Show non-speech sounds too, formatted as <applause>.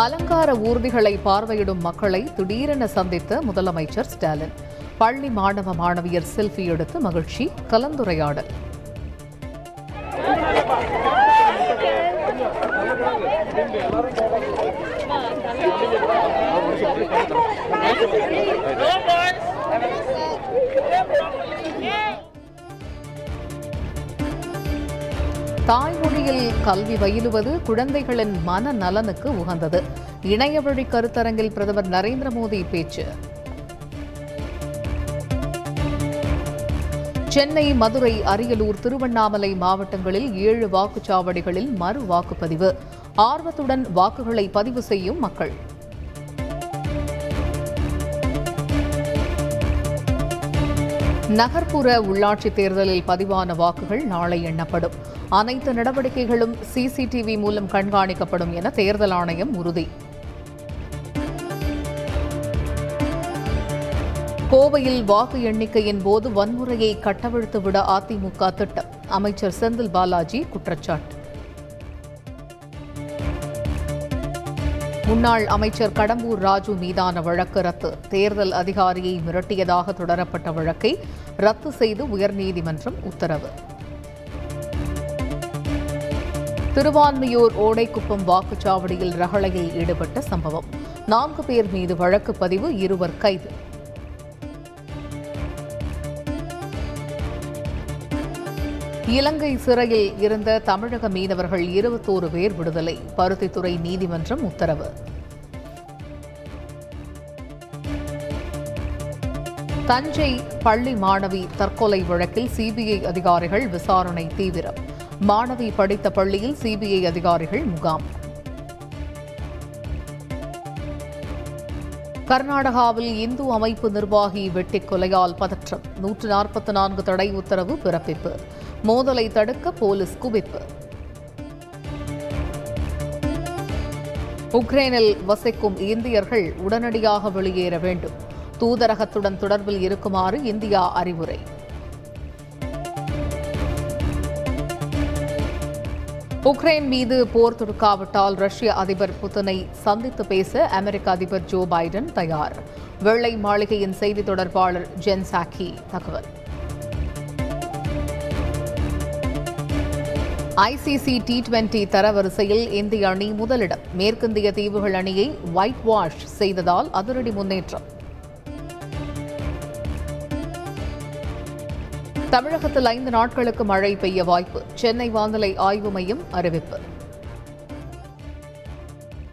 அலங்கார ஊர்திகளை பார்வையிடும் மக்களை திடீரென சந்தித்த முதலமைச்சர் ஸ்டாலின். பள்ளி மாணவ மாணவியர் செல்ஃபி எடுத்து மகிழ்ச்சி கலந்துரையாடல். <laughs> தாய்மொழியில் கல்வி பயிலுவது குழந்தைகளின் மன நலனுக்கு உகந்தது. இணையவழி கருத்தரங்கில் பிரதமர் நரேந்திர மோடி பேச்சு. சென்னை மதுரை அரியலூர் திருவண்ணாமலை மாவட்டங்களில் ஏழு வாக்குச்சாவடிகளில் மறு வாக்குப்பதிவு. ஆர்வத்துடன் வாக்குகளை பதிவு செய்யும் மக்கள். நகர்ப்புற உள்ளாட்சித் தேர்தலில் பதிவான வாக்குகள் நாளை எண்ணப்படும். அனைத்து நடவடிக்கைகளும் சிசிடிவி மூலம் கண்காணிக்கப்படும் என தேர்தல் ஆணையம் உறுதி. கோவையில் வாக்கு எண்ணிக்கையின் போது வன்முறையை கட்டவிழ்த்து விட அதிமுக திட்டம். அமைச்சர் செந்தில் பாலாஜி குற்றச்சாட்டு. முன்னாள் அமைச்சர் கடம்பூர் ராஜு மீதான வழக்கு ரத்து. தேர்தல் அதிகாரியை மிரட்டியதாக தொடரப்பட்ட வழக்கை ரத்து செய்து உயர்நீதிமன்றம் உத்தரவு. திருவான்மியூர் ஓடைக்குப்பம் வாக்குச்சாவடியில் ரகளையில் ஈடுபட்ட சம்பவம். நான்கு பேர் மீது வழக்கு பதிவு இருவர் கைது. இலங்கை சிறையில் இருந்த தமிழக மீனவர்கள் இருபத்தோரு பேர் விடுதலை. பருத்தித்துறை நீதிமன்றம் உத்தரவு. தஞ்சை பள்ளி மாணவி தற்கொலை வழக்கில் சிபிஐ அதிகாரிகள் விசாரணை தீவிரம். மாணவி படித்த பள்ளியில் சிபிஐ அதிகாரிகள் முகாம். கர்நாடகாவில் இந்து அமைப்பு நிர்வாகி வெட்டிக் கொலையால் பதற்றம். நூற்று நாற்பத்தி நான்கு தடை உத்தரவு பிறப்பிப்பு. மோதலை தடுக்க போலீஸ் குவிப்பு. உக்ரைனில் வசிக்கும் இந்தியர்கள் உடனடியாக வெளியேற வேண்டும். தூதரகத்துடன் தொடர்பில் இருக்குமாறு இந்தியா அறிவுரை. உக்ரைன் மீது போர் தொடுக்காவிட்டால் ரஷ்ய அதிபர் புதினை சந்தித்து பேச அமெரிக்க அதிபர் ஜோ பைடன் தயார். வெள்ளை மாளிகையின் செய்தி தொடர்பாளர் ஜென் சாக்கி தகவல். ஐசிசி டி டுவெண்டி தரவரிசையில் இந்திய அணி முதலிடம். மேற்கிந்திய தீவுகள் அணியை ஒயிட் வாஷ் செய்ததால் அதிரடி முன்னேற்றம். தமிழகத்தில் ஐந்து நாட்களுக்கு மழை பெய்ய வாய்ப்பு. சென்னை வானிலை ஆய்வு மையம் அறிவிப்பு.